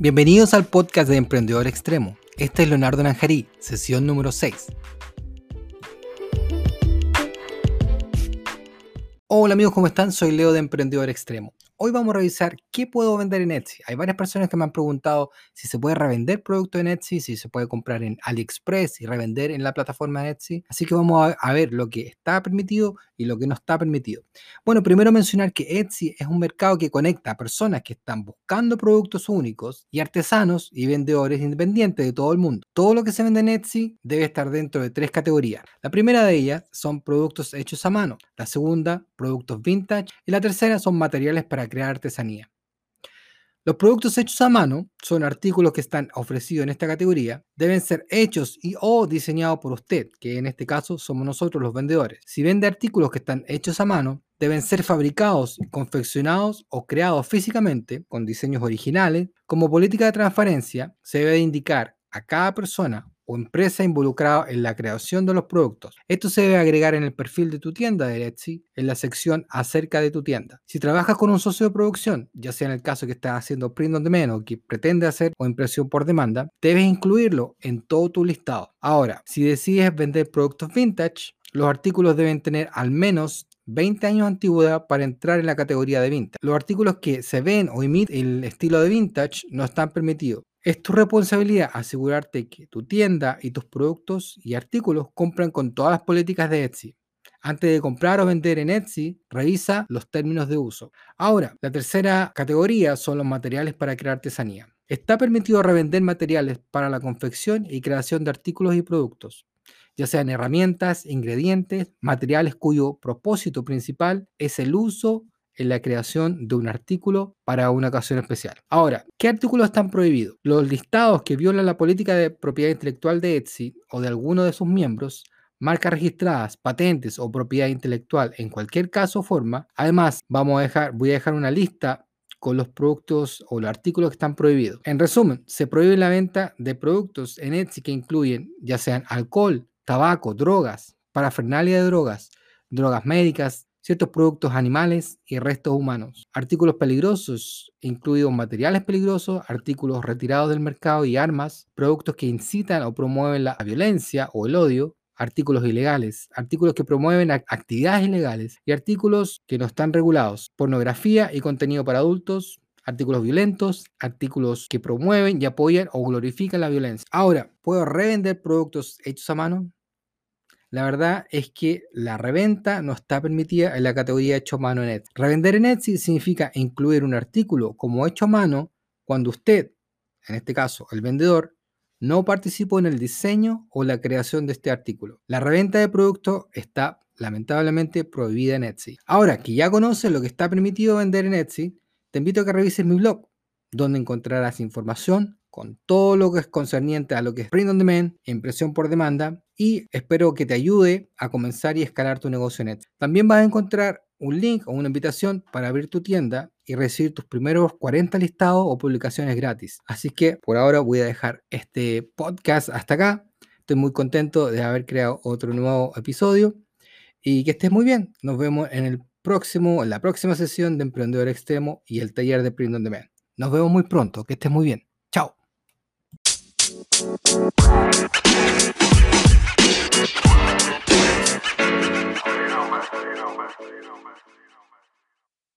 Bienvenidos al podcast de Emprendedor Extremo. Este es Leonardo Nanjarí, sesión número 6. Hola amigos, ¿cómo están? Soy Leo de Emprendedor Extremo. Hoy vamos a revisar qué puedo vender en Etsy. Hay varias personas que me han preguntado si se puede revender producto en Etsy, si se puede comprar en AliExpress y revender en la plataforma Etsy. Así que vamos a ver lo que está permitido y lo que no está permitido. Bueno, primero mencionar que Etsy es un mercado que conecta a personas que están buscando productos únicos y artesanos y vendedores independientes de todo el mundo. Todo lo que se vende en Etsy debe estar dentro de tres categorías. La primera de ellas son productos hechos a mano, la segunda, productos vintage y la tercera son materiales para crear artesanía. Los productos hechos a mano son artículos que están ofrecidos en esta categoría, deben ser hechos y o diseñados por usted, que en este caso somos nosotros los vendedores. Si vende artículos que están hechos a mano, deben ser fabricados, confeccionados o creados físicamente con diseños originales. Como política de transparencia, se debe indicar a cada persona o empresa involucrada en la creación de los productos. Esto se debe agregar en el perfil de tu tienda de Etsy, en la sección acerca de tu tienda. Si trabajas con un socio de producción, ya sea en el caso que estás haciendo print on demand o que pretende hacer o impresión por demanda, debes incluirlo en todo tu listado. Ahora, si decides vender productos vintage, los artículos deben tener al menos 20 años de antigüedad para entrar en la categoría de vintage. Los artículos que se ven o imiten el estilo de vintage no están permitidos. Es tu responsabilidad asegurarte que tu tienda y tus productos y artículos cumplan con todas las políticas de Etsy. Antes de comprar o vender en Etsy, revisa los términos de uso. Ahora, la tercera categoría son los materiales para crear artesanía. Está permitido revender materiales para la confección y creación de artículos y productos, ya sean herramientas, ingredientes, materiales cuyo propósito principal es el uso en la creación de un artículo para una ocasión especial. Ahora, ¿qué artículos están prohibidos? Los listados que violan la política de propiedad intelectual de Etsy o de alguno de sus miembros, marcas registradas, patentes o propiedad intelectual en cualquier caso o forma. Además, vamos a dejar, voy a dejar una lista con los productos o los artículos que están prohibidos. En resumen, se prohíbe la venta de productos en Etsy que incluyen ya sean alcohol, tabaco, drogas, parafernalia de drogas, drogas médicas, ciertos productos animales y restos humanos, artículos peligrosos, incluidos materiales peligrosos, artículos retirados del mercado y armas, productos que incitan o promueven la violencia o el odio, artículos ilegales, artículos que promueven actividades ilegales y artículos que no están regulados, pornografía y contenido para adultos, artículos violentos, artículos que promueven y apoyan o glorifican la violencia. Ahora, ¿puedo revender productos hechos a mano? La verdad es que la reventa no está permitida en la categoría hecho a mano en Etsy. Revender en Etsy significa incluir un artículo como hecho a mano cuando usted, en este caso el vendedor, no participó en el diseño o la creación de este artículo. La reventa de productos está lamentablemente prohibida en Etsy. Ahora que ya conoces lo que está permitido vender en Etsy, te invito a que revises mi blog, donde encontrarás información con todo lo que es concerniente a lo que es print on demand, impresión por demanda y espero que te ayude a comenzar y escalar tu negocio en Etsy. También vas a encontrar un link o una invitación para abrir tu tienda y recibir tus primeros 40 listados o publicaciones gratis. Así que por ahora voy a dejar este podcast hasta acá. Estoy muy contento de haber creado otro nuevo episodio y que estés muy bien. Nos vemos en el próximo, en la próxima sesión de Emprendedor Extremo y el taller de Print on Demand. Nos vemos muy pronto. Que estés muy bien. Chao.